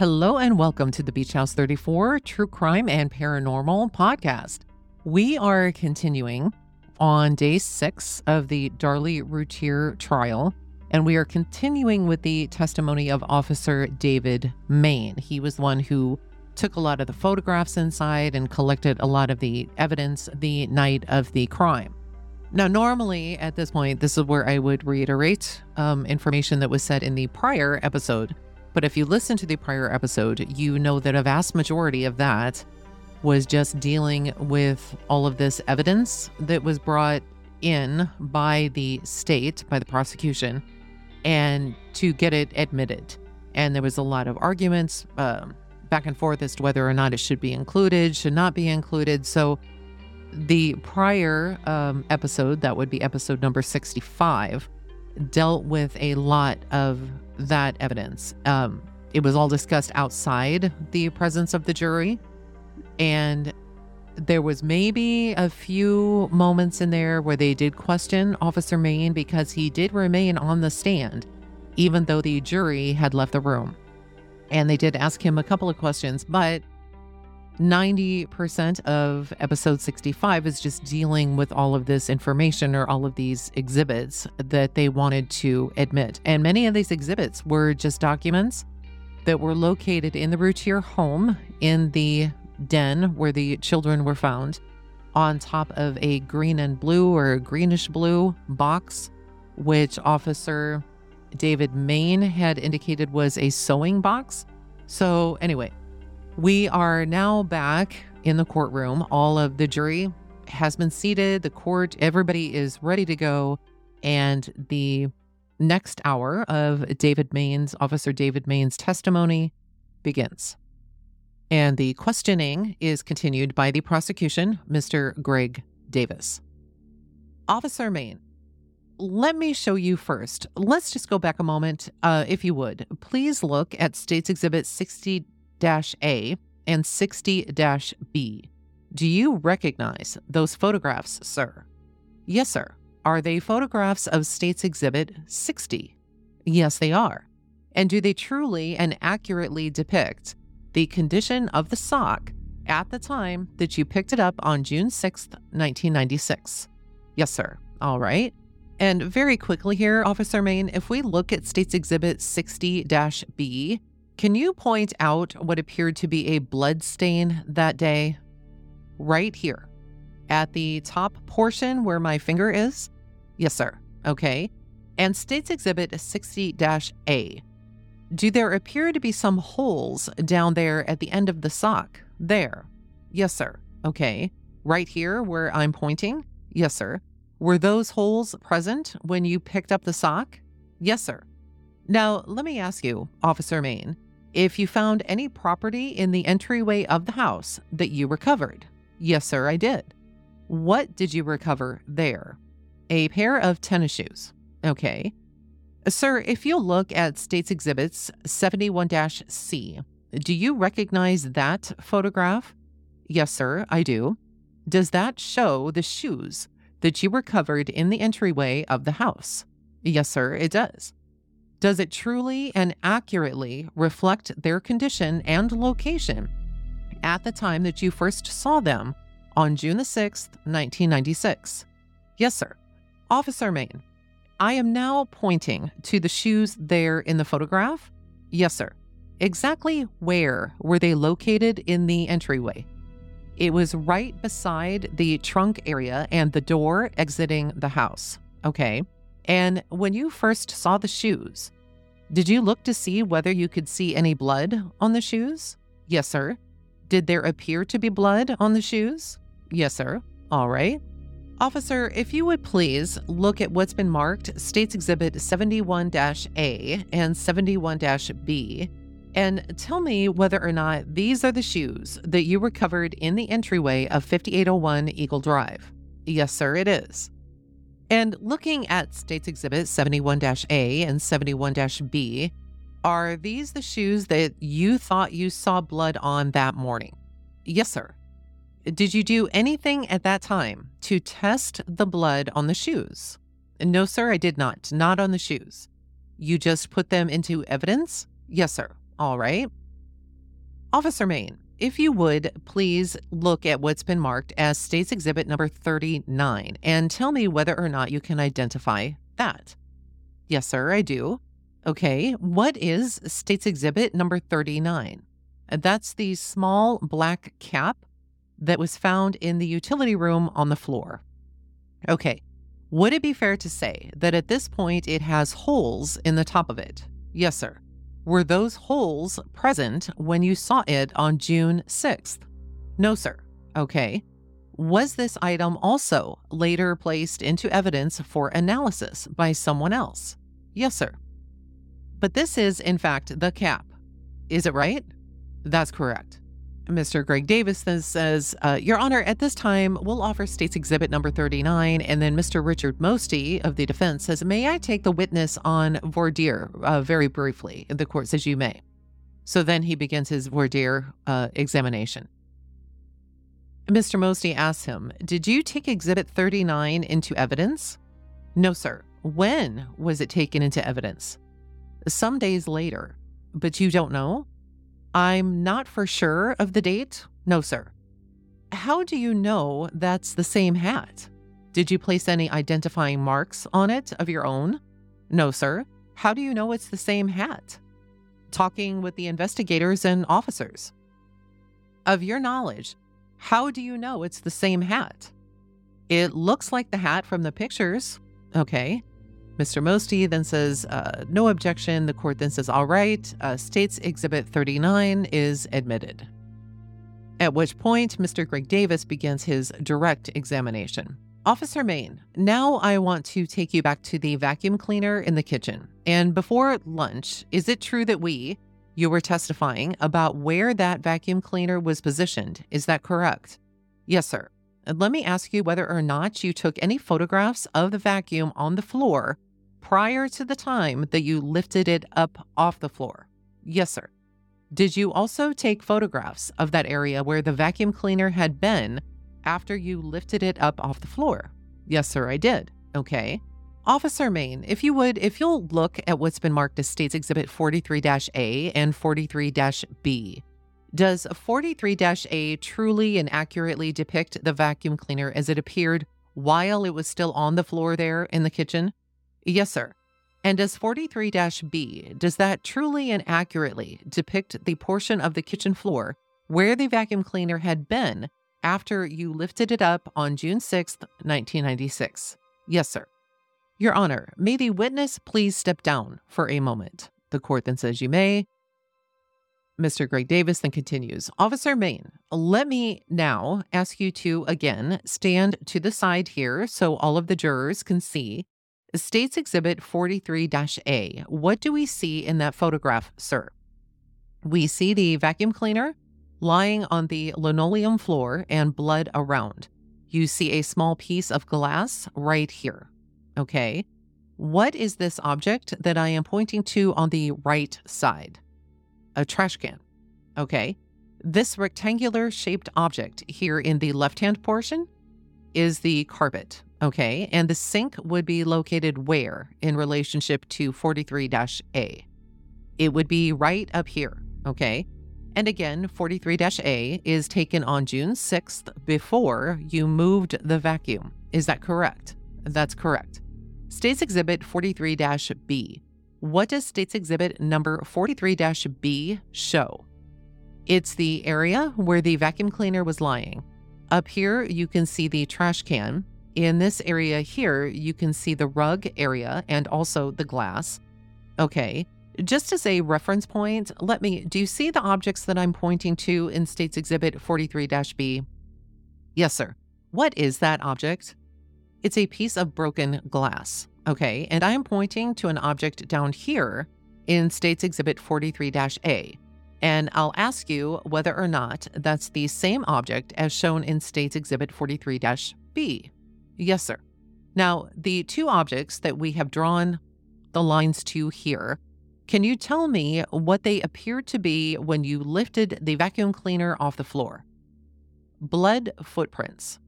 Hello and welcome to the Beach House 34 True Crime and Paranormal podcast. We are continuing on day six of the Darlie Routier trial, and we are continuing with the testimony of Officer David Mayne. He was the one who took a lot of the photographs inside and collected a lot of the evidence the night of the crime. Now, normally at this point, this is where I would reiterate um, information that was said in the prior episode. But if you listen to the prior episode, you know that a vast majority of that was just dealing with all of this evidence that was brought in by the state, by the prosecution, and to get it admitted. And there was a lot of arguments um, back and forth as to whether or not it should be included, should not be included. So the prior um, episode, that would be episode number 65, dealt with a lot of that evidence. Um, it was all discussed outside the presence of the jury. And there was maybe a few moments in there where they did question Officer Mayne because he did remain on the stand, even though the jury had left the room. And they did ask him a couple of questions, but 90% of episode 65 is just dealing with all of this information or all of these exhibits that they wanted to admit. And many of these exhibits were just documents that were located in the Routier home in the den where the children were found on top of a green and blue or greenish blue box, which Officer David Mayne had indicated was a sewing box. So, anyway, we are now back in the courtroom. All of the jury has been seated, the court, everybody is ready to go. And the next hour of David Mayne's, Officer David Mayne's testimony begins. And the questioning is continued by the prosecution, Mr. Greg Davis. Officer Mayne, let me show you first. Let's just go back a moment, uh, if you would. Please look at States Exhibit 60 A and 60 B. Do you recognize those photographs, sir? Yes, sir. Are they photographs of States Exhibit 60? Yes, they are. And do they truly and accurately depict the condition of the sock at the time that you picked it up on June 6th, 1996. Yes, sir. All right. And very quickly here, Officer Mayne, if we look at States Exhibit 60 B, can you point out what appeared to be a blood stain that day? Right here at the top portion where my finger is? Yes, sir. Okay. And States Exhibit 60 A. Do there appear to be some holes down there at the end of the sock? There. Yes, sir. Okay. Right here where I'm pointing? Yes, sir. Were those holes present when you picked up the sock? Yes, sir. Now, let me ask you, Officer Mayne, if you found any property in the entryway of the house that you recovered. Yes, sir, I did. What did you recover there? A pair of tennis shoes. Okay. Sir, if you look at States Exhibits 71 C, do you recognize that photograph? Yes, sir, I do. Does that show the shoes that you recovered in the entryway of the house? Yes, sir, it does. Does it truly and accurately reflect their condition and location at the time that you first saw them on June the 6th, 1996? Yes, sir. Officer Mayne, I am now pointing to the shoes there in the photograph. Yes, sir. Exactly where were they located in the entryway? It was right beside the trunk area and the door exiting the house. Okay. And when you first saw the shoes, did you look to see whether you could see any blood on the shoes? Yes, sir. Did there appear to be blood on the shoes? Yes, sir. All right. Officer, if you would please look at what's been marked States Exhibit 71 A and 71 B and tell me whether or not these are the shoes that you recovered in the entryway of 5801 Eagle Drive. Yes, sir, it is. And looking at States Exhibit 71 A and 71 B, are these the shoes that you thought you saw blood on that morning? Yes, sir. Did you do anything at that time to test the blood on the shoes? No, sir, I did not. Not on the shoes. You just put them into evidence? Yes, sir. All right. Officer Mayne, if you would, please look at what's been marked as State's Exhibit number 39 and tell me whether or not you can identify that. Yes, sir, I do. Okay, what is State's Exhibit number 39? That's the small black cap that was found in the utility room on the floor. Okay, would it be fair to say that at this point it has holes in the top of it? Yes, sir. Were those holes present when you saw it on June 6th? No, sir. Okay. Was this item also later placed into evidence for analysis by someone else? Yes, sir. But this is, in fact, the cap. Is it right? That's correct. Mr. Greg Davis then says, uh, Your Honor, at this time, we'll offer State's Exhibit number 39. And then Mr. Richard Mosty of the defense says, May I take the witness on voir dire uh, very briefly? The court says, You may. So then he begins his voir dire uh, examination. Mr. Mosty asks him, Did you take Exhibit 39 into evidence? No, sir. When was it taken into evidence? Some days later. But you don't know? I'm not for sure of the date. No, sir. How do you know that's the same hat? Did you place any identifying marks on it of your own? No, sir. How do you know it's the same hat? Talking with the investigators and officers. Of your knowledge, how do you know it's the same hat? It looks like the hat from the pictures. Okay. Mr. Mosty then says, uh, no objection. The court then says, all right, uh, State's Exhibit 39 is admitted. At which point, Mr. Greg Davis begins his direct examination. Officer Mayne, now I want to take you back to the vacuum cleaner in the kitchen. And before lunch, is it true that we, you were testifying about where that vacuum cleaner was positioned? Is that correct? Yes, sir. Let me ask you whether or not you took any photographs of the vacuum on the floor prior to the time that you lifted it up off the floor? Yes, sir. Did you also take photographs of that area where the vacuum cleaner had been after you lifted it up off the floor? Yes, sir, I did. Okay. Officer Mayne, if you would, if you'll look at what's been marked as States Exhibit 43 A and 43 B. Does 43 A truly and accurately depict the vacuum cleaner as it appeared while it was still on the floor there in the kitchen? Yes, sir. And does 43 B, does that truly and accurately depict the portion of the kitchen floor where the vacuum cleaner had been after you lifted it up on June 6, 1996? Yes, sir. Your Honor, may the witness please step down for a moment. The court then says you may. Mr. Greg Davis then continues Officer Mayne, let me now ask you to again stand to the side here so all of the jurors can see States Exhibit 43 A. What do we see in that photograph, sir? We see the vacuum cleaner lying on the linoleum floor and blood around. You see a small piece of glass right here. Okay. What is this object that I am pointing to on the right side? A trash can. Okay. This rectangular shaped object here in the left hand portion is the carpet. Okay. And the sink would be located where in relationship to 43 A? It would be right up here. Okay. And again, 43 A is taken on June 6th before you moved the vacuum. Is that correct? That's correct. States Exhibit 43 B. What does States Exhibit number 43 B show? It's the area where the vacuum cleaner was lying. Up here, you can see the trash can. In this area here, you can see the rug area and also the glass. Okay, just as a reference point, let me, do you see the objects that I'm pointing to in States Exhibit 43 B? Yes, sir. What is that object? It's a piece of broken glass. Okay, and I am pointing to an object down here in States Exhibit 43 A. And I'll ask you whether or not that's the same object as shown in States Exhibit 43 B. Yes, sir. Now, the two objects that we have drawn the lines to here, can you tell me what they appeared to be when you lifted the vacuum cleaner off the floor? Blood footprints.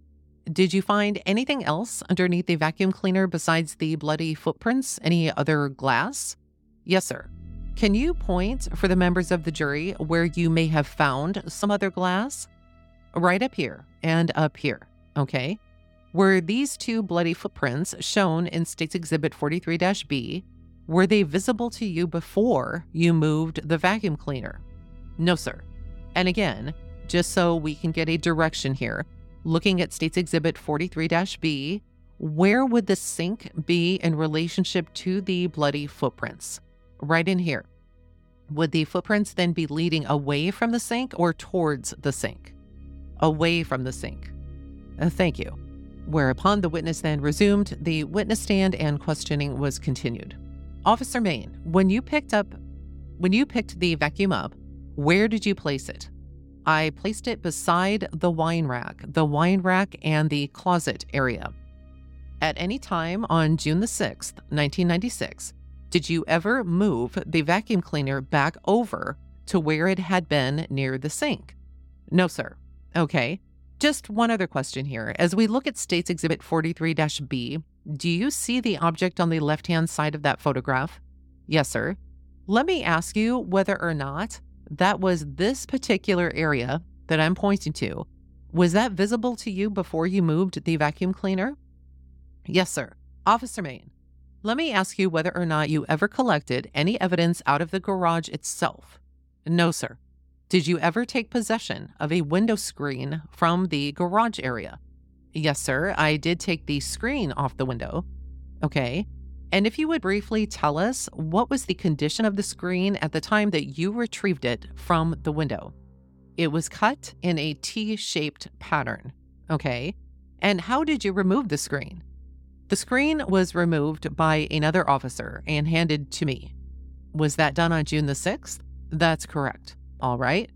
Did you find anything else underneath the vacuum cleaner besides the bloody footprints? Any other glass? Yes, sir. Can you point for the members of the jury where you may have found some other glass? Right up here and up here, okay? Were these two bloody footprints shown in State's Exhibit 43 B? Were they visible to you before you moved the vacuum cleaner? No, sir. And again, just so we can get a direction here, looking at State's Exhibit 43 B, where would the sink be in relationship to the bloody footprints? Right in here. Would the footprints then be leading away from the sink or towards the sink? Away from the sink. Uh, thank you. Whereupon the witness then resumed the witness stand and questioning was continued. Officer Mayne, when you picked up when you picked the vacuum up, where did you place it? I placed it beside the wine rack, the wine rack and the closet area. At any time on June the 6th, 1996, did you ever move the vacuum cleaner back over to where it had been near the sink? No, sir. Okay. Just one other question here. As we look at States Exhibit 43 B, do you see the object on the left hand side of that photograph? Yes, sir. Let me ask you whether or not that was this particular area that I'm pointing to. Was that visible to you before you moved the vacuum cleaner? Yes, sir. Officer Mayne, let me ask you whether or not you ever collected any evidence out of the garage itself. No, sir. Did you ever take possession of a window screen from the garage area? Yes, sir. I did take the screen off the window. Okay. And if you would briefly tell us what was the condition of the screen at the time that you retrieved it from the window? It was cut in a T shaped pattern. Okay. And how did you remove the screen? The screen was removed by another officer and handed to me. Was that done on June the 6th? That's correct. All right.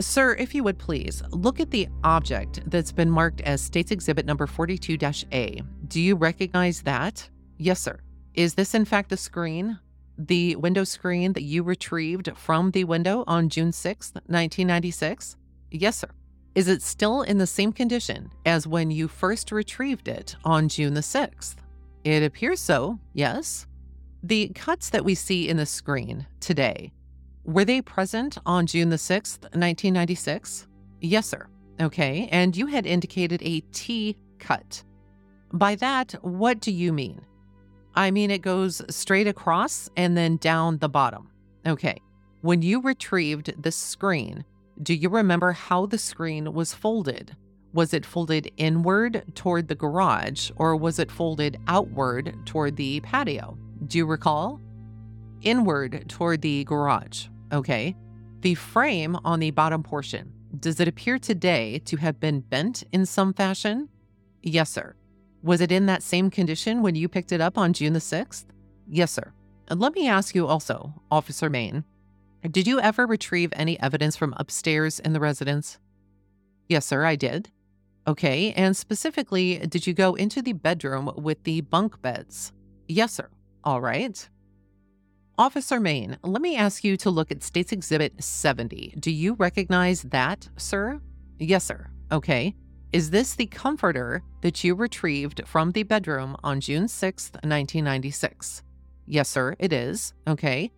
Sir, if you would please, look at the object that's been marked as States Exhibit number 42 A. Do you recognize that? Yes, sir. Is this in fact the screen, the window screen that you retrieved from the window on June 6, 1996? Yes, sir. Is it still in the same condition as when you first retrieved it on June the 6th? It appears so, yes. The cuts that we see in the screen today, were they present on June the 6th, 1996? Yes, sir. Okay, and you had indicated a T cut. By that, what do you mean? I mean, it goes straight across and then down the bottom. Okay. When you retrieved the screen, do you remember how the screen was folded? Was it folded inward toward the garage or was it folded outward toward the patio? Do you recall? Inward toward the garage. Okay. The frame on the bottom portion, does it appear today to have been bent in some fashion? Yes, sir. Was it in that same condition when you picked it up on June the 6th? Yes, sir. And let me ask you also, Officer Mayne, did you ever retrieve any evidence from upstairs in the residence? Yes, sir, I did. Okay, and specifically, did you go into the bedroom with the bunk beds? Yes, sir. All right. Officer Mayne, let me ask you to look at States Exhibit 70. Do you recognize that, sir? Yes, sir. Okay. Is this the comforter that you retrieved from the bedroom on June 6th, 1996? Yes, sir, it is. Okay.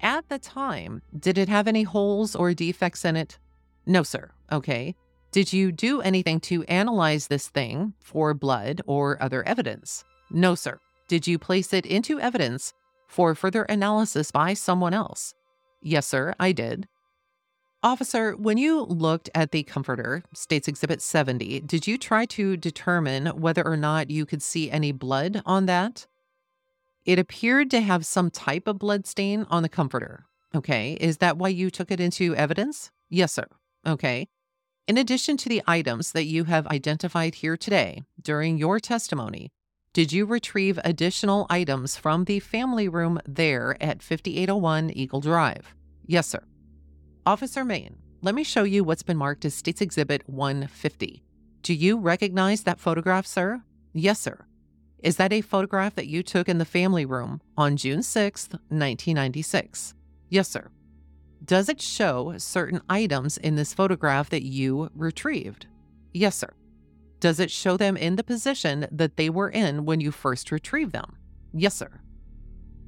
At the time, did it have any holes or defects in it? No, sir. Okay. Did you do anything to analyze this thing for blood or other evidence? No, sir. Did you place it into evidence for further analysis by someone else? Yes, sir, I did. Officer, when you looked at the comforter, States Exhibit 70, did you try to determine whether or not you could see any blood on that? It appeared to have some type of blood stain on the comforter. Okay, is that why you took it into evidence? Yes, sir. Okay. In addition to the items that you have identified here today during your testimony, did you retrieve additional items from the family room there at 5801 Eagle Drive? Yes, sir. Officer Mayne, let me show you what's been marked as States Exhibit 150. Do you recognize that photograph, sir? Yes, sir. Is that a photograph that you took in the family room on June 6, 1996? Yes, sir. Does it show certain items in this photograph that you retrieved? Yes, sir. Does it show them in the position that they were in when you first retrieved them? Yes, sir.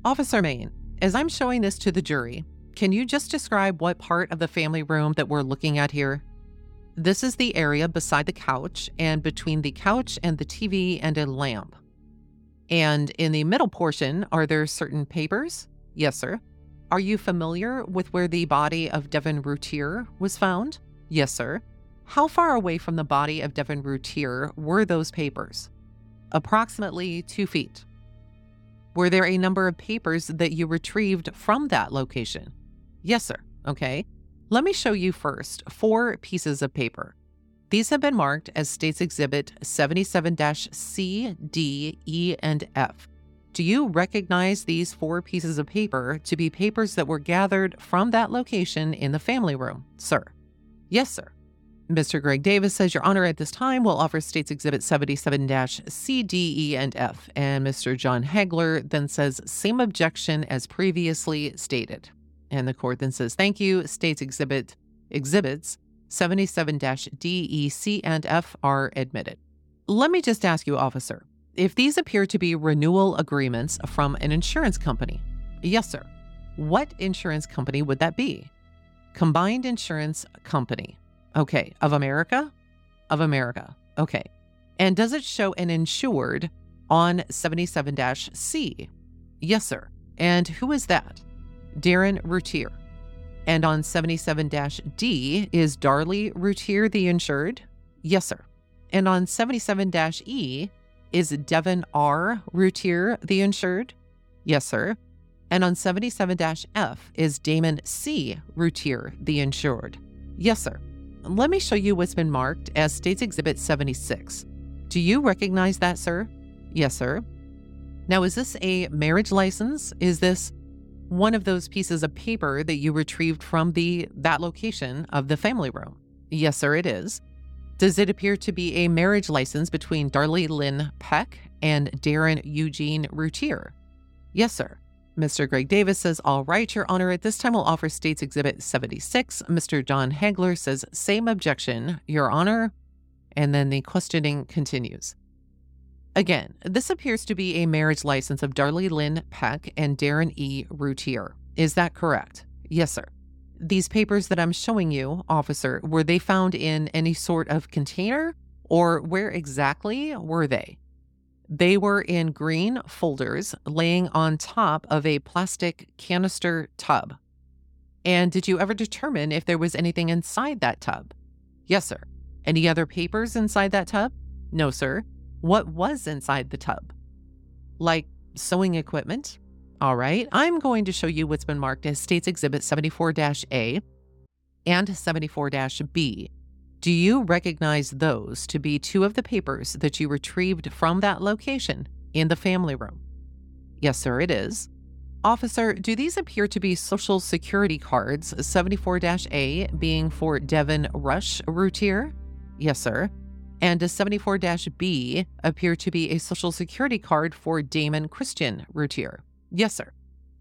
Officer Mayne, as I'm showing this to the jury, can you just describe what part of the family room that we're looking at here? This is the area beside the couch and between the couch and the TV and a lamp. And in the middle portion, are there certain papers? Yes, sir. Are you familiar with where the body of Devon Routier was found? Yes, sir. How far away from the body of Devon Routier were those papers? Approximately two feet. Were there a number of papers that you retrieved from that location? Yes, sir. Okay. Let me show you first four pieces of paper. These have been marked as States Exhibit 77 C, D, E, and F. Do you recognize these four pieces of paper to be papers that were gathered from that location in the family room, sir? Yes, sir. Mr. Greg Davis says, Your Honor, at this time will offer States Exhibit 77 C, D, E, and F. And Mr. John Hagler then says, Same objection as previously stated. And the court then says, Thank you. States Exhibit exhibits 77 D, E, C, and F are admitted. Let me just ask you, officer, if these appear to be renewal agreements from an insurance company, yes, sir, what insurance company would that be? Combined Insurance Company. Okay. Of America? Of America. Okay. And does it show an insured on 77 C? Yes, sir. And who is that? Darin Routier. And on 77 D, is Darlie Routier the insured? Yes, sir. And on 77 E, is Devon R. Routier the insured? Yes, sir. And on 77 F, is Damon C. Routier the insured? Yes, sir. Let me show you what's been marked as States Exhibit 76. Do you recognize that, sir? Yes, sir. Now, is this a marriage license? Is this one of those pieces of paper that you retrieved from the that location of the family room? Yes, sir, it is. Does it appear to be a marriage license between Darlie Lynn Peck and Darin Eugene Routier? Yes, sir. Mr. Greg Davis says, All right, Your Honor, at this time we'll offer States Exhibit 76. Mr. John Hagler says, Same objection, Your Honor. And then the questioning continues. Again, this appears to be a marriage license of Darlie Lynn Peck and Darin E. Routier. Is that correct? Yes, sir. These papers that I'm showing you, officer, were they found in any sort of container or where exactly were they? They were in green folders laying on top of a plastic canister tub. And did you ever determine if there was anything inside that tub? Yes, sir. Any other papers inside that tub? No, sir. What was inside the tub? Like sewing equipment? All right, I'm going to show you what's been marked as States Exhibit 74 A and 74 B. Do you recognize those to be two of the papers that you retrieved from that location in the family room? Yes, sir, it is. Officer, do these appear to be Social Security cards, 74 A being for Devon Rush Routier? Yes, sir and a 74 B appear to be a Social Security card for Damon Christian Routier. Yes, sir.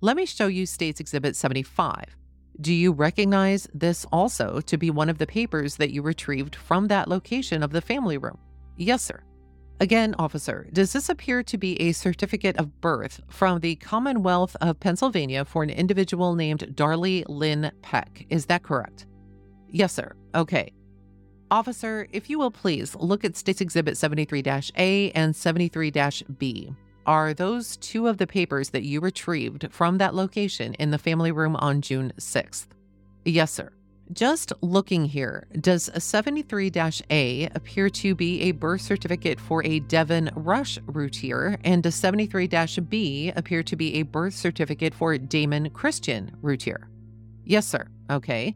Let me show you States Exhibit 75. Do you recognize this also to be one of the papers that you retrieved from that location of the family room? Yes, sir. Again, officer, does this appear to be a certificate of birth from the Commonwealth of Pennsylvania for an individual named Darlie Lynn Peck? Is that correct? Yes, sir. Okay. Officer, if you will please look at States Exhibit 73 A and 73 B. Are those two of the papers that you retrieved from that location in the family room on June 6th? Yes, sir. Just looking here, does 73 A appear to be a birth certificate for a Devon Rush Routier, and does 73 B appear to be a birth certificate for Damon Christian Routier? Yes, sir. Okay.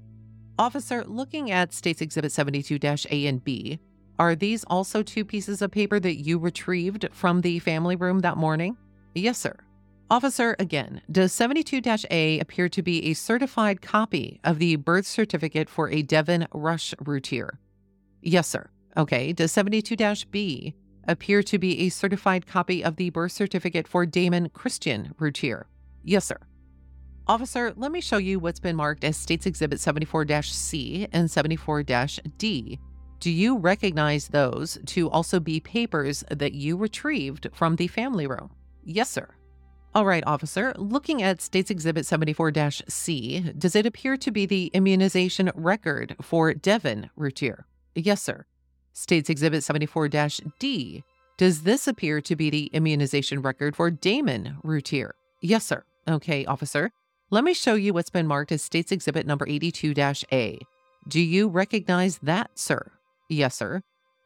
Officer, looking at States Exhibit 72 A and B, are these also two pieces of paper that you retrieved from the family room that morning? Yes, sir. Officer, again, does 72 A appear to be a certified copy of the birth certificate for a Devon Rush Routier? Yes, sir. Okay. Does 72 B appear to be a certified copy of the birth certificate for Damon Christian Routier? Yes, sir. Officer, let me show you what's been marked as States Exhibit 74 C and 74 D. Do you recognize those to also be papers that you retrieved from the family room? Yes, sir. All right, officer, looking at States Exhibit 74 C, does it appear to be the immunization record for Devon Routier? Yes, sir. States Exhibit 74 D, does this appear to be the immunization record for Damon Routier? Yes, sir. Okay, officer. Let me show you what's been marked as States Exhibit number 82 A. Do you recognize that, sir? Yes, sir.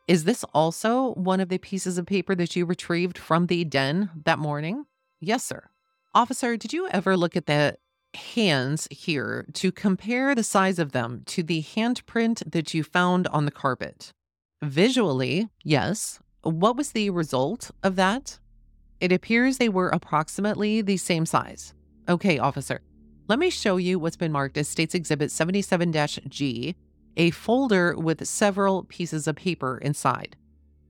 Is this also one of the pieces of paper that you retrieved from the den that morning? Yes, sir. Officer, did you ever look at the hands here to compare the size of them to the handprint that you found on the carpet? Visually, yes. What was the result of that? It appears they were approximately the same size. Okay, officer. Let me show you what's been marked as States Exhibit 77 G, a folder with several pieces of paper inside.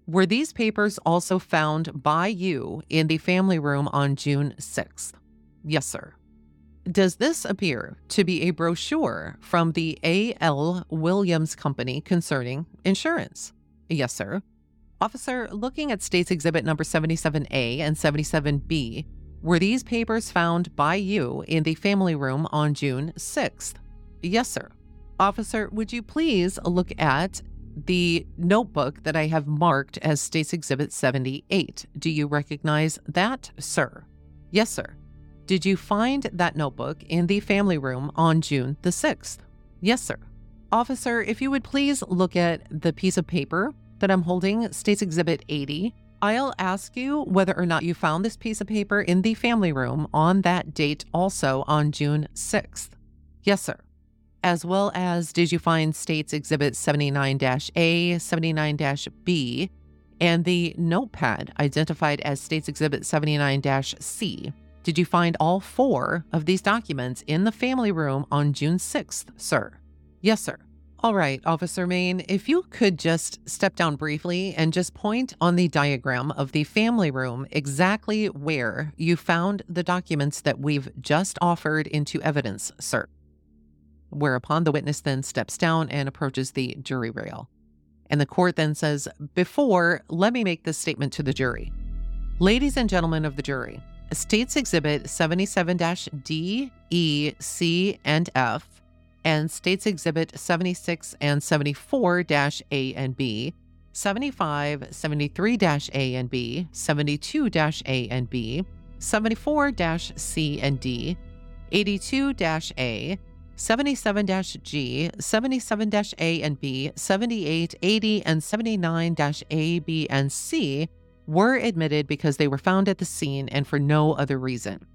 Were these papers also found by you in the family room on June 6th? Yes, sir. Does this appear to be a brochure from the A.L. Williams Company concerning insurance? Yes, sir. Officer, looking at States Exhibit number 77A and 77B, were these papers found by you in the family room on June 6th? Yes, sir. Officer, would you please look at the notebook that I have marked as States Exhibit 78? Do you recognize that, sir? Yes, sir. Did you find that notebook in the family room on June the 6th? Yes, sir. Officer, if you would please look at the piece of paper that I'm holding, States Exhibit 80. I'll ask you whether or not you found this piece of paper in the family room on that date, also on June 6th. Yes, sir. As well as did you find States Exhibit 79 A, 79 B, and the notepad identified as States Exhibit 79 C? Did you find all four of these documents in the family room on June 6th, sir? Yes, sir. All right, Officer Mayne, if you could just step down briefly and just point on the diagram of the family room exactly where you found the documents that we've just offered into evidence, sir. Whereupon the witness then steps down and approaches the jury rail. And the court then says, Before, let me make this statement to the jury. Ladies and gentlemen of the jury, States Exhibit 77 D, E, C, and F and States Exhibit 76 and 74 A and B, 75, 73 A and B, 72 A and B, 74 C and D, 82 A, 77 G, 77 A and B, 78, 80, and 79 A, B, and C were admitted because they were found at the scene and for no other reason.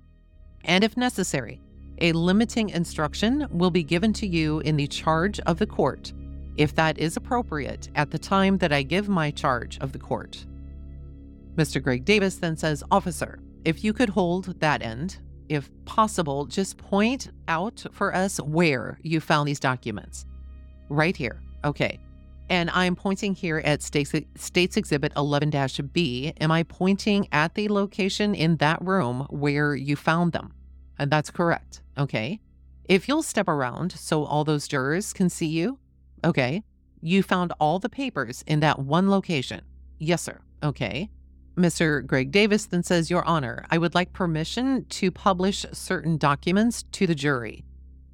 And if necessary, a limiting instruction will be given to you in the charge of the court, if that is appropriate at the time that I give my charge of the court. Mr. Greg Davis then says, Officer, if you could hold that end, if possible, just point out for us where you found these documents. Right here. Okay. And I'm pointing here at States, States Exhibit 11 B. Am I pointing at the location in that room where you found them? And that's correct. Okay. If you'll step around so all those jurors can see you. Okay. You found all the papers in that one location. Yes, sir. Okay. Mr. Greg Davis then says, Your Honor, I would like permission to publish certain documents to the jury.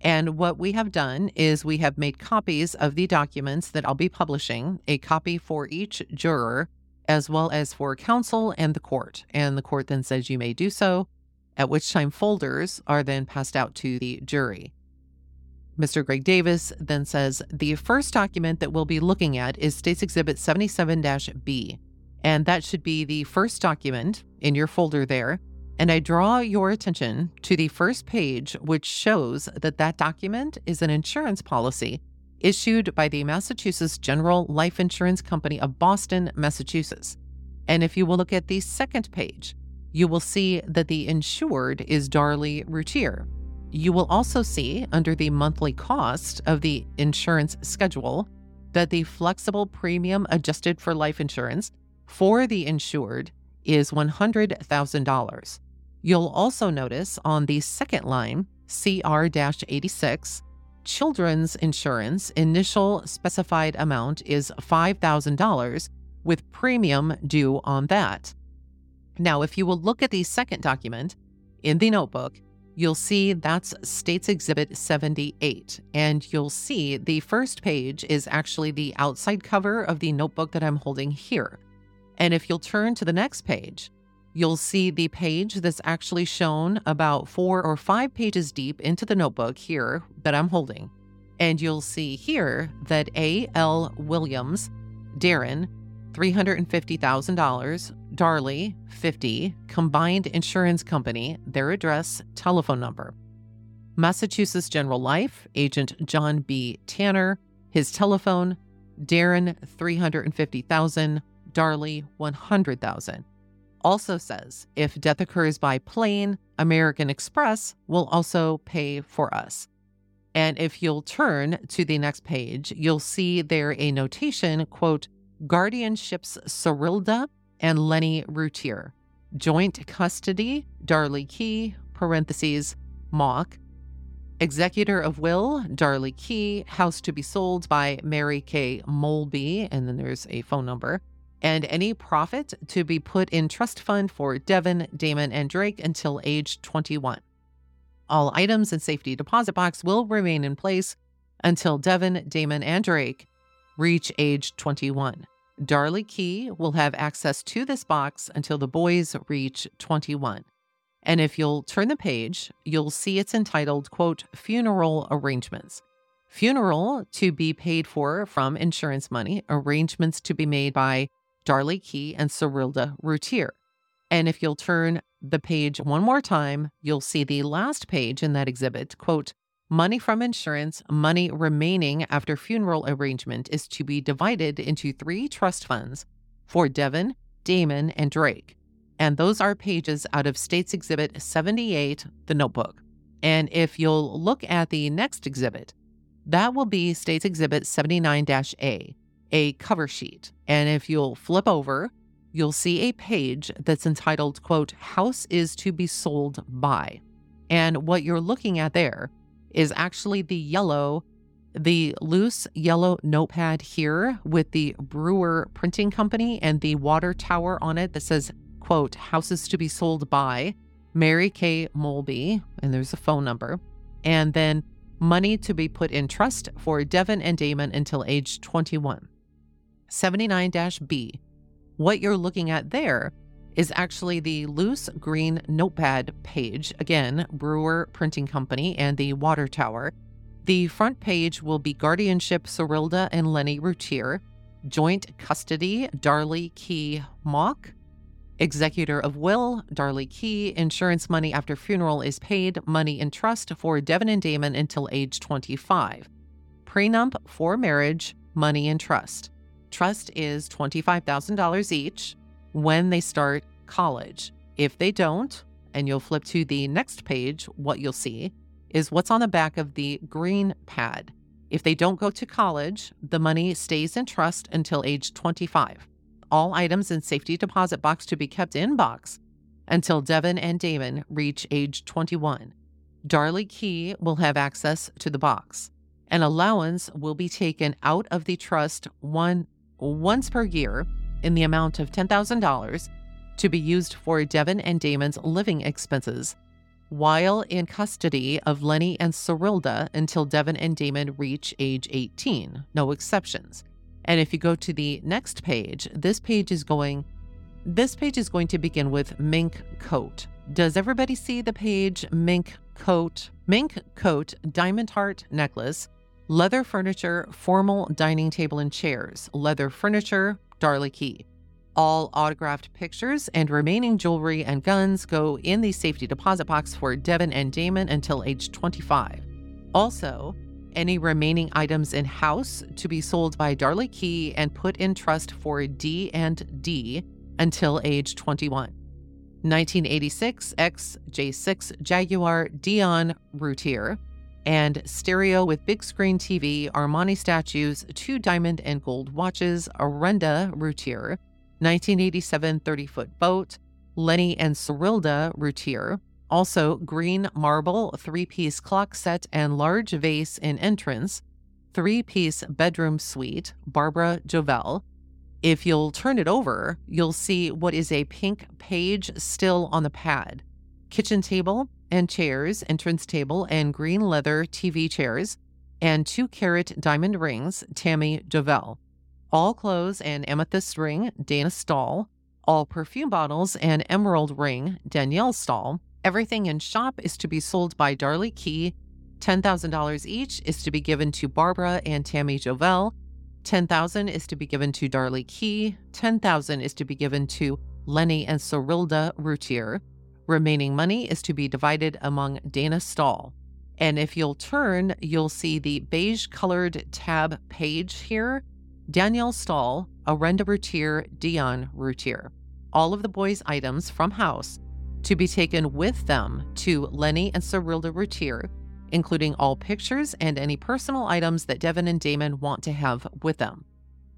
And what we have done is we have made copies of the documents that I'll be publishing, a copy for each juror, as well as for counsel and the court. And the court then says you may do so at which time folders are then passed out to the jury. Mr. Greg Davis then says the first document that we'll be looking at is States Exhibit 77 B, and that should be the first document in your folder there. And I draw your attention to the first page, which shows that that document is an insurance policy issued by the Massachusetts General Life Insurance Company of Boston, Massachusetts. And if you will look at the second page, you will see that the insured is Darlie Routier. You will also see under the monthly cost of the insurance schedule that the flexible premium adjusted for life insurance for the insured is $100,000. You'll also notice on the second line, CR 86, children's insurance initial specified amount is $5,000 with premium due on that. Now, if you will look at the second document in the notebook, you'll see that's States Exhibit 78. And you'll see the first page is actually the outside cover of the notebook that I'm holding here. And if you'll turn to the next page, you'll see the page that's actually shown about four or five pages deep into the notebook here that I'm holding. And you'll see here that A.L. Williams, Darin, $350,000, Darlie, 50, Combined Insurance Company, their address, telephone number. Massachusetts General Life, Agent John B. Tanner, his telephone, Darin, 350,000, Darlie, 100,000. Also says if death occurs by plane, American Express will also pay for us. And if you'll turn to the next page, you'll see there a notation, quote, guardianships Cyrilda and Lenny Routier. Joint custody, Darlie Kee, parentheses, Mock. Executor of will, Darlie Kee. House to be sold by Mary K. Molby. And then there's a phone number. And any profit to be put in trust fund for Devon, Damon, and Drake until age 21. All items in safety deposit box will remain in place until Devon, Damon, and Drake reach age 21. Darlie Kee will have access to this box until the boys reach 21. And if you'll turn the page, you'll see it's entitled, quote, Funeral Arrangements. Funeral to be paid for from insurance money, arrangements to be made by Darlie Kee and Cyrilda Routier. And if you'll turn the page one more time, you'll see the last page in that exhibit, quote, Money from insurance, money remaining after funeral arrangement is to be divided into three trust funds for Devon, Damon, and Drake. And those are pages out of States Exhibit 78, the notebook. And if you'll look at the next exhibit, that will be States Exhibit 79 A, a cover sheet. And if you'll flip over, you'll see a page that's entitled, quote, House is to be sold by. And what you're looking at there is actually the yellow, the loose yellow notepad here with the Brewer Printing Company and the water tower on it that says, quote, houses to be sold by Mary K. Molby, and there's a phone number, and then money to be put in trust for Devon and Damon until age 21. 79 B. What you're looking at there is actually the loose green notepad page. Again, Brewer Printing Company and the Water Tower. The front page will be Guardianship Cyrilda and Lenny Routier, Joint Custody Darlie Kee Mock, Executor of Will Darlie Kee, Insurance money after funeral is paid, money in trust for Devon and Damon until age 25. Prenup for marriage, money in trust. Trust is $25,000 each when they start college. If they don't, and you'll flip to the next page, what you'll see is what's on the back of the green pad. If they don't go to college, the money stays in trust until age 25. All items in safety deposit box to be kept in box until Devon and Damon reach age 21. Darlie Kee will have access to the box. An allowance will be taken out of the trust one once per year in the amount of $10,000 to be used for Devon and Damon's living expenses while in custody of Lenny and Cyrilda until Devon and Damon reach age 18, no exceptions. And if you go to the next page, this page is going this page is going to begin with mink coat. Does everybody see the page mink coat? Mink coat diamond heart necklace, leather furniture, formal dining table and chairs, leather furniture, Darlie Kee. All autographed pictures and remaining jewelry and guns go in the safety deposit box for Devon and Damon until age 25. Also, any remaining items in house to be sold by Darlie Kee and put in trust for D and D until age 21. 1986 XJ6 Jaguar Dion Routier and stereo with big screen TV, Armani statues, two diamond and gold watches, Arenda Routier, 1987 30 foot boat, Lenny and Cyrilda Routier, also green marble three piece clock set and large vase in entrance, three piece bedroom suite, Barbara Jovel. If you'll turn it over, you'll see what is a pink page still on the pad. kitchen table and chairs, entrance table, and green leather TV chairs, and two carat diamond rings, Tammy Dovell. All clothes and amethyst ring, Dana Stahl. All perfume bottles and emerald ring, Danielle Stahl. Everything in shop is to be sold by Darlie Kee. $10,000 each is to be given to Barbara and Tammy Jovel. 10,000 is to be given to Darlie Kee. 10,000 is to be given to Lenny and Sorilda Routier. Remaining money is to be divided among Dana Stahl. And if you'll turn, you'll see the beige colored tab page here. Danielle Stahl, Arenda Routier, Dion Routier. All of the boys' items from house to be taken with them to Lenny and Cyrilda Routier, including all pictures and any personal items that Devon and Damon want to have with them.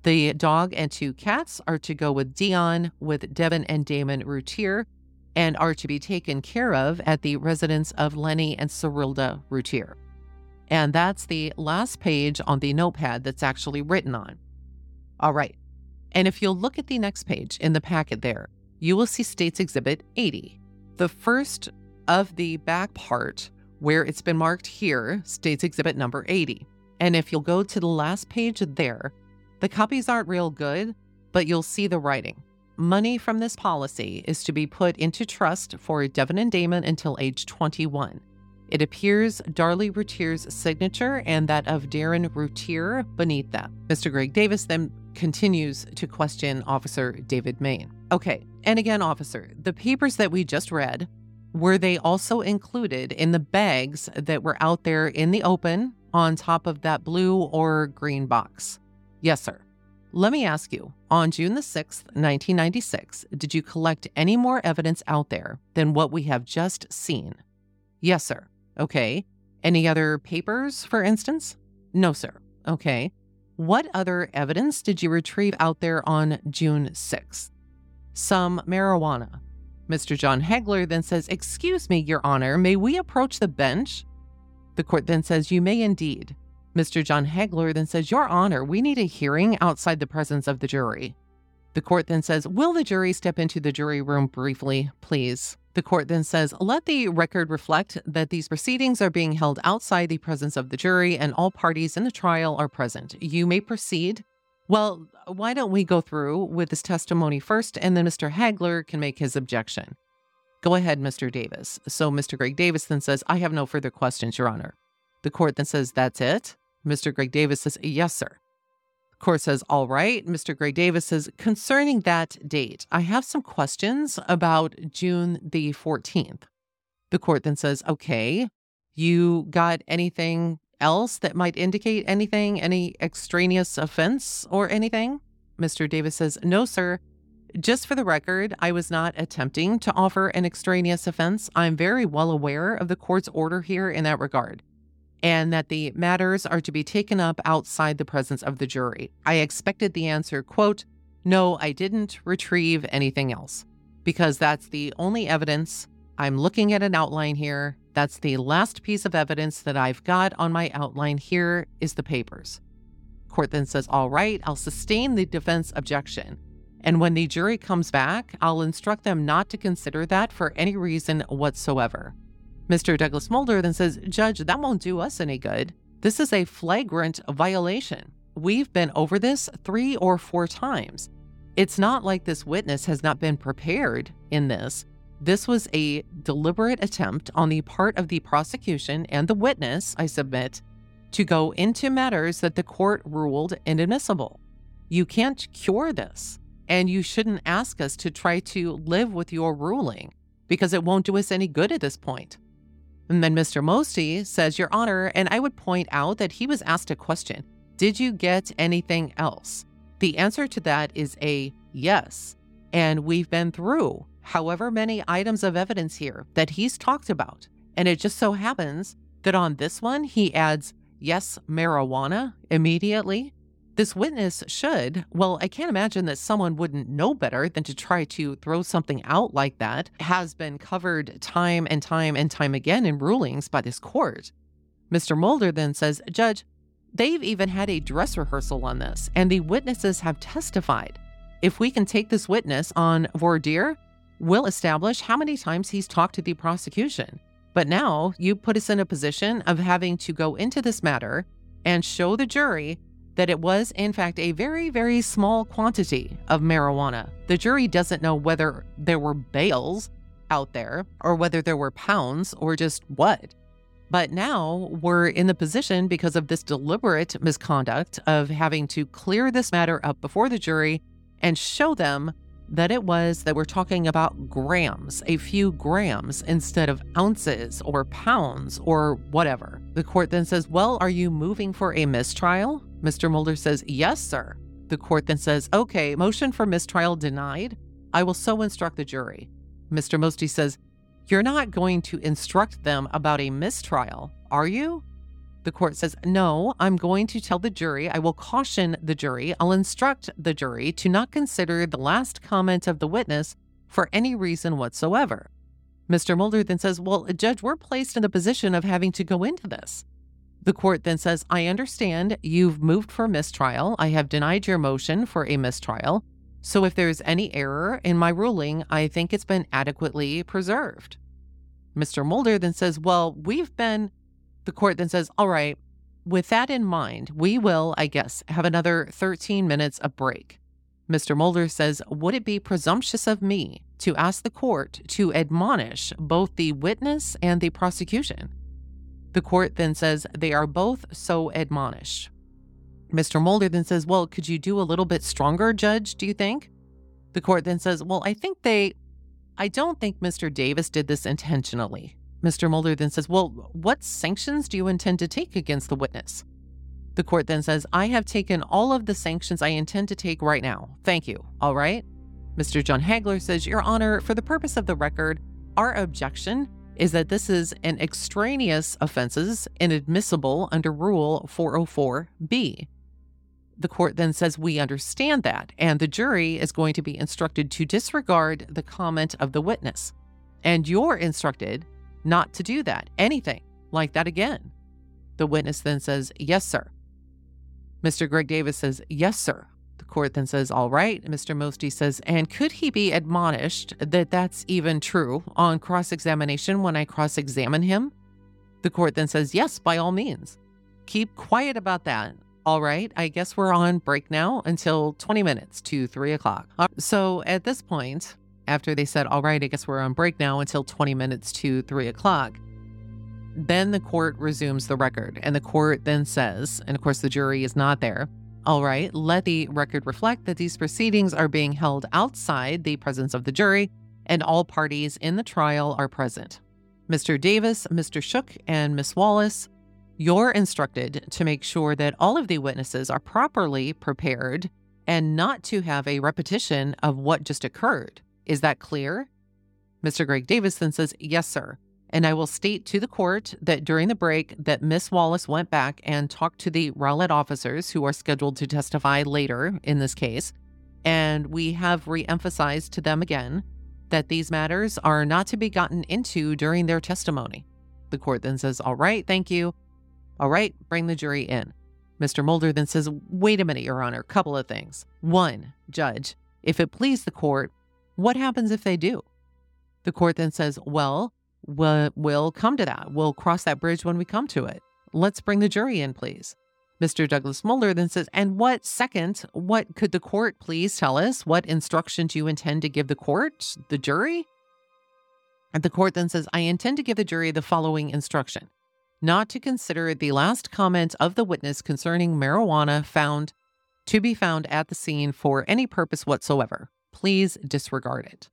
The dog and two cats are to go with Dion, with Devon and Damon Routier, and are to be taken care of at the residence of Lenny and Cyrilda Routier. And that's the last page on the notepad that's actually written on. All right. And if you'll look at the next page in the packet there, you will see States Exhibit 80. The first of the back part where it's been marked here states exhibit number 80. And if you'll go to the last page there, the copies aren't real good, but you'll see the writing. Money from this policy is to be put into trust for Devon and Damon until age 21. It appears Darlie Routier's signature and that of Darin Routier beneath them. Mr. Greg Davis then continues to question Officer David Mayne. Okay, and again, officer, the papers that we just read were they also included in the bags that were out there in the open on top of that blue or green box? Yes, sir. Let me ask you on June the 6th, 1996, did you collect any more evidence out there than what we have just seen? Yes, sir. Okay. Any other papers, for instance? No, sir. Okay. What other evidence did you retrieve out there on June 6th? Some marijuana, Mr. John Hagler then says, Excuse me, Your Honor, may we approach the bench? The court then says, You may indeed. Mr. John Hagler then says, Your Honor, we need a hearing outside the presence of the jury. The court then says, Will the jury step into the jury room briefly, please? The court then says, Let the record reflect that these proceedings are being held outside the presence of the jury and all parties in the trial are present. You may proceed. Well, why don't we go through with this testimony first and then Mr. Hagler can make his objection? Go ahead, Mr. Davis. So Mr. Greg Davis then says, I have no further questions, Your Honor. The court then says, That's it? Mr. Greg Davis says, Yes, sir. The court says, All right. Mr. Greg Davis says, Concerning that date, I have some questions about June the 14th. The court then says, Okay. You got anything else that might indicate anything, any extraneous offense or anything? Mr. Davis says, No, sir. Just for the record, I was not attempting to offer an extraneous offense. I'm very well aware of the court's order here in that regard, and that the matters are to be taken up outside the presence of the jury. I expected the answer, quote, No, I didn't retrieve anything else, because that's the only evidence. I'm looking at an outline here. That's the last piece of evidence that I've got on my outline here is the papers. Court then says, All right, I'll sustain the defense objection. And when the jury comes back, I'll instruct them not to consider that for any reason whatsoever. Mr. Douglas Mulder then says, Judge, that won't do us any good. This is a flagrant violation. We've been over this three or four times. It's not like this witness has not been prepared in this. This was a deliberate attempt on the part of the prosecution and the witness, I submit, to go into matters that the court ruled inadmissible. You can't cure this, and you shouldn't ask us to try to live with your ruling because it won't do us any good at this point. And then Mr. Mosty says, Your Honor, and I would point out that he was asked a question Did you get anything else? The answer to that is a yes. And we've been through however many items of evidence here that he's talked about. And it just so happens that on this one, he adds, yes, marijuana immediately. This witness should, well, I can't imagine that someone wouldn't know better than to try to throw something out like that, has been covered time and time and time again in rulings by this court. Mr. Mulder then says, Judge, they've even had a dress rehearsal on this, and the witnesses have testified. If we can take this witness on voir dire, we'll establish how many times he's talked to the prosecution. But now you put us in a position of having to go into this matter and show the jury that it was, in fact, a very, very small quantity of marijuana. The jury doesn't know whether there were bales out there or whether there were pounds or just what. But now we're in the position because of this deliberate misconduct of having to clear this matter up before the jury and show them that it was that we're talking about grams, a few grams instead of ounces or pounds or whatever. The court then says, Well, are you moving for a mistrial? Mr. Mulder says, Yes, sir. The court then says, Okay, motion for mistrial denied. I will so instruct the jury. Mr. Mosty says, You're not going to instruct them about a mistrial, are you? The court says, No, I'm going to tell the jury, I will caution the jury, I'll instruct the jury to not consider the last comment of the witness for any reason whatsoever. Mr. Mulder then says, Well, Judge, we're placed in the position of having to go into this. The court then says, I understand you've moved for mistrial. I have denied your motion for a mistrial. So if there's any error in my ruling, I think it's been adequately preserved. Mr. Mulder then says, Well, we've been. The court then says, All right, with that in mind, we will, I guess, have another 13 minutes of break. Mr. Mulder says, Would it be presumptuous of me to ask the court to admonish both the witness and the prosecution? The court then says they are both so admonished. Mr. Mulder then says, Well, could you do a little bit stronger, Judge, do you think? The court then says, Well, I think they, I don't think Mr. Davis did this intentionally. Mr. Mulder then says, Well, what sanctions do you intend to take against the witness? The court then says, I have taken all of the sanctions I intend to take right now. Thank you. All right. Mr. John Hagler says, Your Honor, for the purpose of the record, our objection is that this is an extraneous offenses inadmissible under Rule 404B. The court then says, We understand that, and the jury is going to be instructed to disregard the comment of the witness. And you're instructed not to do that, anything like that again. The witness then says, Yes, sir. Mr. Greg Davis says, Yes, sir court then says, All right. Mr. Mosty says, And could he be admonished that that's even true on cross examination when I cross examine him? The court then says, Yes, by all means. Keep quiet about that. All right. I guess we're on break now until 20 minutes to 3 o'clock. So at this point, after they said, All right, I guess we're on break now until 20 minutes to 3 o'clock. Then the court resumes the record, and the court then says, and of course the jury is not there, all right, let the record reflect that these proceedings are being held outside the presence of the jury and all parties in the trial are present. Mr. Davis, Mr. Shook, and Miss Wallace, you're instructed to make sure that all of the witnesses are properly prepared and not to have a repetition of what just occurred. Is that clear? Mr. Greg Davis then says, Yes, sir. And I will state to the court that during the break that Miss Wallace went back and talked to the Rowlett officers who are scheduled to testify later in this case. And we have re-emphasized to them again that these matters are not to be gotten into during their testimony. The court then says, All right, thank you. All right, bring the jury in. Mr. Mulder then says, Wait a minute, Your Honor, couple of things. One, Judge, if it please the court, what happens if they do? The court then says, Well, We'll, we'll come to that. We'll cross that bridge when we come to it. Let's bring the jury in, please. Mr. Douglas Mulder then says, And what second, what could the court please tell us? What instruction do you intend to give the court, the jury? And the court then says, I intend to give the jury the following instruction not to consider the last comment of the witness concerning marijuana found to be found at the scene for any purpose whatsoever. Please disregard it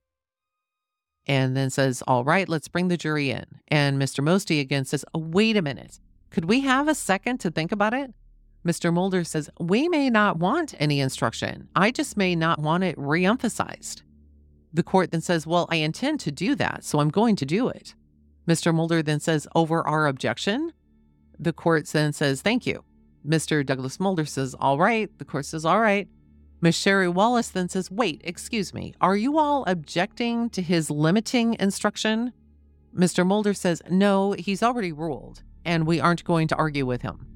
and then says, All right, let's bring the jury in. And Mr. Mosty again says, oh, Wait a minute. Could we have a second to think about it? Mr. Mulder says, We may not want any instruction. I just may not want it reemphasized. The court then says, Well, I intend to do that, so I'm going to do it. Mr. Mulder then says, Over our objection? The court then says, Thank you. Mr. Douglas Mulder says, All right. The court says, All right. Miss Sherry Wallace then says, Wait, excuse me, are you all objecting to his limiting instruction? Mr. Mulder says, No, he's already ruled, and we aren't going to argue with him.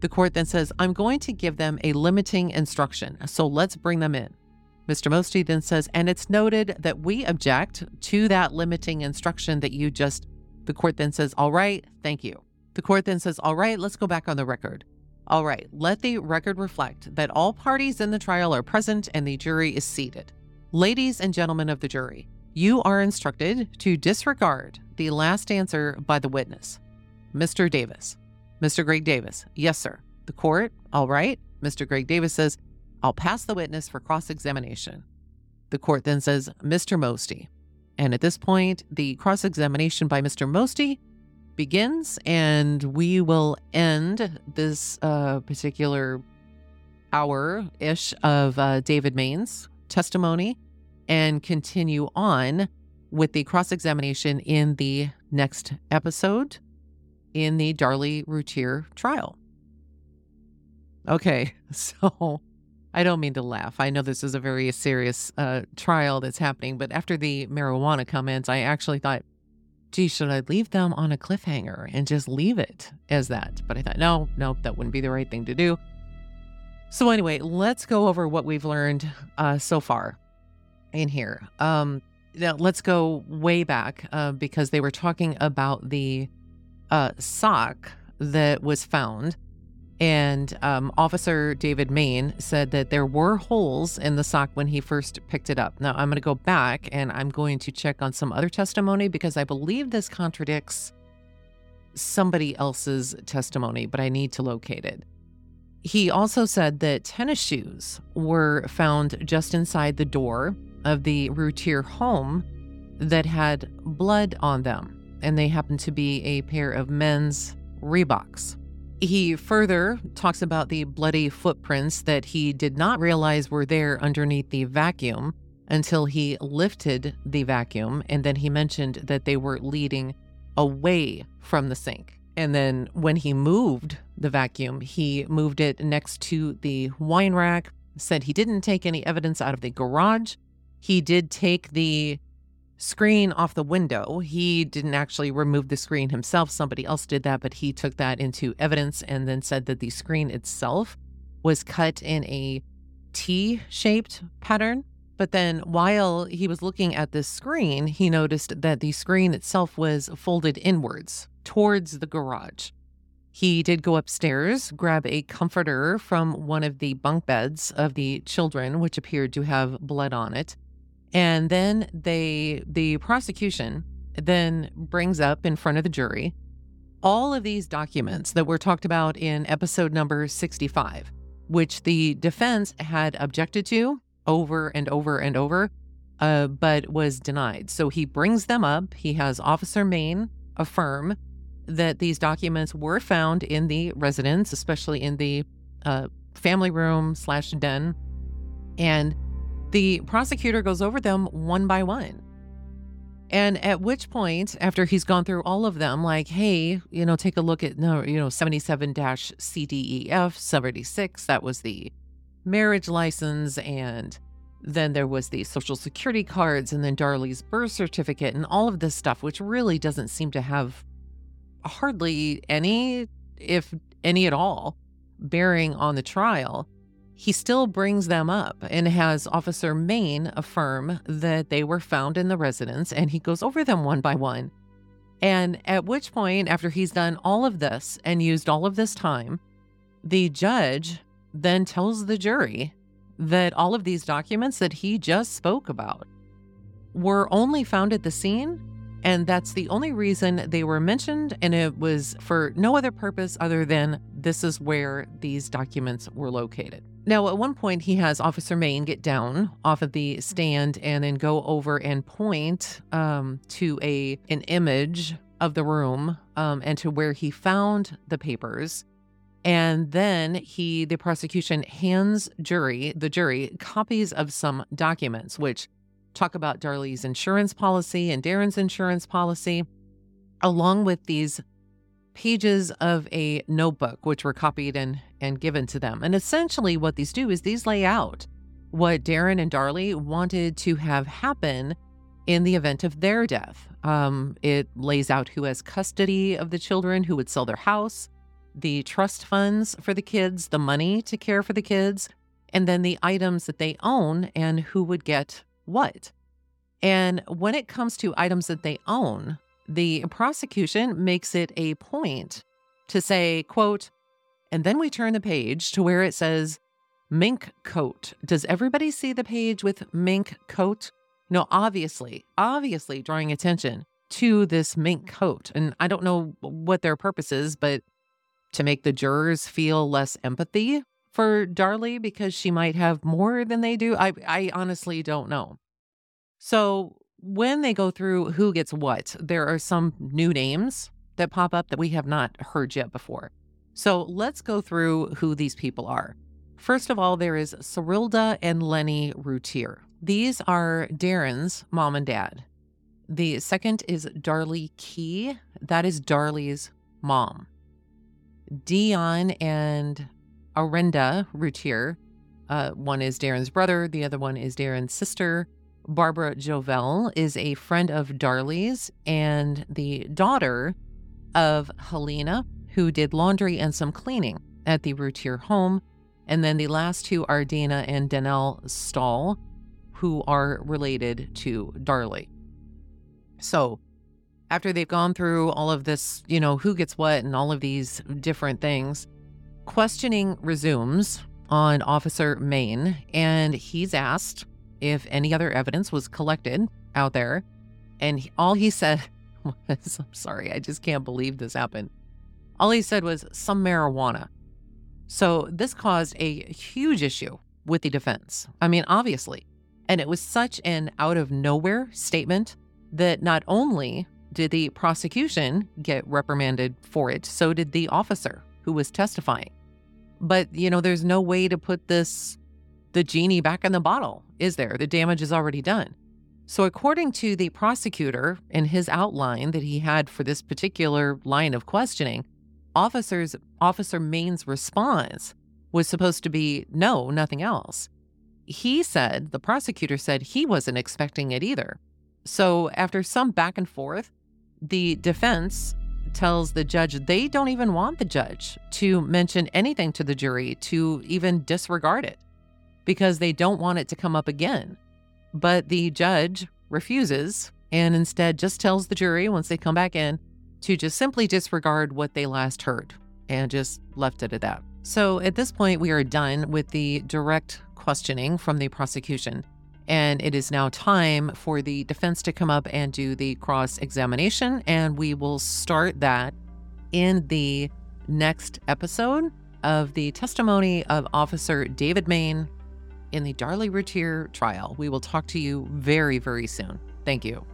The court then says, I'm going to give them a limiting instruction, so let's bring them in. Mr. Mosty then says, and it's noted that we object to that limiting instruction that you just, the court then says, all right, thank you. The court then says, all right, let's go back on the record. All right, let the record reflect that all parties in the trial are present and the jury is seated. Ladies and gentlemen of the jury, you are instructed to disregard the last answer by the witness. Mr. Davis. Mr. Greg Davis. Yes, sir. The court. All right. Mr. Greg Davis says, I'll pass the witness for cross examination. The court then says, Mr. Mosty. And at this point, the cross examination by Mr. Mosty begins, and we will end this uh, particular hour ish of uh, David Mayne's testimony and continue on with the cross examination in the next episode in the Darlie Routier trial. Okay, so I don't mean to laugh. I know this is a very serious uh, trial that's happening, but after the marijuana comments, I actually thought, gee, should I leave them on a cliffhanger and just leave it as that? But I thought, no, no, that wouldn't be the right thing to do. So, anyway, let's go over what we've learned uh, so far in here. Um, now, let's go way back uh, because they were talking about the uh, sock that was found and um, Officer David Mayne said that there were holes in the sock when he first picked it up. Now, I'm going to go back and I'm going to check on some other testimony because I believe this contradicts somebody else's testimony, but I need to locate it. He also said that tennis shoes were found just inside the door of the Routier home that had blood on them, and they happened to be a pair of men's Reeboks. He further talks about the bloody footprints that he did not realize were there underneath the vacuum until he lifted the vacuum. And then he mentioned that they were leading away from the sink. And then when he moved the vacuum, he moved it next to the wine rack, said he didn't take any evidence out of the garage. He did take the screen off the window. He didn't actually remove the screen himself. Somebody else did that, but he took that into evidence and then said that the screen itself was cut in a T shaped pattern. But then while he was looking at this screen, he noticed that the screen itself was folded inwards towards the garage. He did go upstairs, grab a comforter from one of the bunk beds of the children, which appeared to have blood on it. And then they the prosecution then brings up in front of the jury all of these documents that were talked about in episode number 65, which the defense had objected to over and over and over, uh, but was denied. So he brings them up. He has Officer Mayne affirm that these documents were found in the residence, especially in the uh, family room slash den. And the prosecutor goes over them one by one. And at which point, after he's gone through all of them, like, hey, you know, take a look at, you know, 77 CDEF 76, that was the marriage license. And then there was the social security cards, and then Darlie's birth certificate, and all of this stuff, which really doesn't seem to have hardly any, if any at all, bearing on the trial he still brings them up and has Officer Mayne affirm that they were found in the residence and he goes over them one by one. And at which point, after he's done all of this and used all of this time, the judge then tells the jury that all of these documents that he just spoke about were only found at the scene and that's the only reason they were mentioned. And it was for no other purpose other than this is where these documents were located. Now, at one point, he has Officer Mayne get down off of the stand and then go over and point um, to a an image of the room um, and to where he found the papers. And then he, the prosecution, hands jury the jury copies of some documents, which talk about Darlie's insurance policy and Darin's insurance policy, along with these pages of a notebook, which were copied and, and given to them. And essentially, what these do is these lay out what Darin and Darlie wanted to have happen in the event of their death. Um, it lays out who has custody of the children, who would sell their house, the trust funds for the kids, the money to care for the kids, and then the items that they own and who would get what. And when it comes to items that they own, the prosecution makes it a point to say, quote, and then we turn the page to where it says mink coat. Does everybody see the page with mink coat? No, obviously, obviously drawing attention to this mink coat. And I don't know what their purpose is, but to make the jurors feel less empathy for Darlie because she might have more than they do. I I honestly don't know. So when they go through who gets what, there are some new names that pop up that we have not heard yet before. So let's go through who these people are. First of all, there is Cyrilda and Lenny Routier. These are Darin's mom and dad. The second is Darlie Kee. That is Darlie's mom. Dion and Arenda Routier. Uh, one is Darin's brother, the other one is Darin's sister. Barbara Jovel is a friend of Darlie's and the daughter of Helena, who did laundry and some cleaning at the Routier home. And then the last two are Dana and Danelle Stahl, who are related to Darlie. So, after they've gone through all of this, you know, who gets what and all of these different things, questioning resumes on Officer Mayne, and he's asked if any other evidence was collected out there. And all he said was, I'm sorry, I just can't believe this happened. All he said was some marijuana. So this caused a huge issue with the defense. I mean, obviously. And it was such an out of nowhere statement that not only did the prosecution get reprimanded for it, so did the officer who was testifying. But, you know, there's no way to put this, the genie back in the bottle, is there? The damage is already done. So, according to the prosecutor in his outline that he had for this particular line of questioning, officers Officer Mayne's response was supposed to be no, nothing else. He said, the prosecutor said he wasn't expecting it either. So, after some back and forth, the defense tells the judge they don't even want the judge to mention anything to the jury, to even disregard it, because they don't want it to come up again. But the judge refuses and instead just tells the jury once they come back in to just simply disregard what they last heard and just left it at that. So at this point, we are done with the direct questioning from the prosecution. And it is now time for the defense to come up and do the cross examination. And we will start that in the next episode of the testimony of Officer David Mayne in the Darlie Routier trial. We will talk to you very, very soon. Thank you.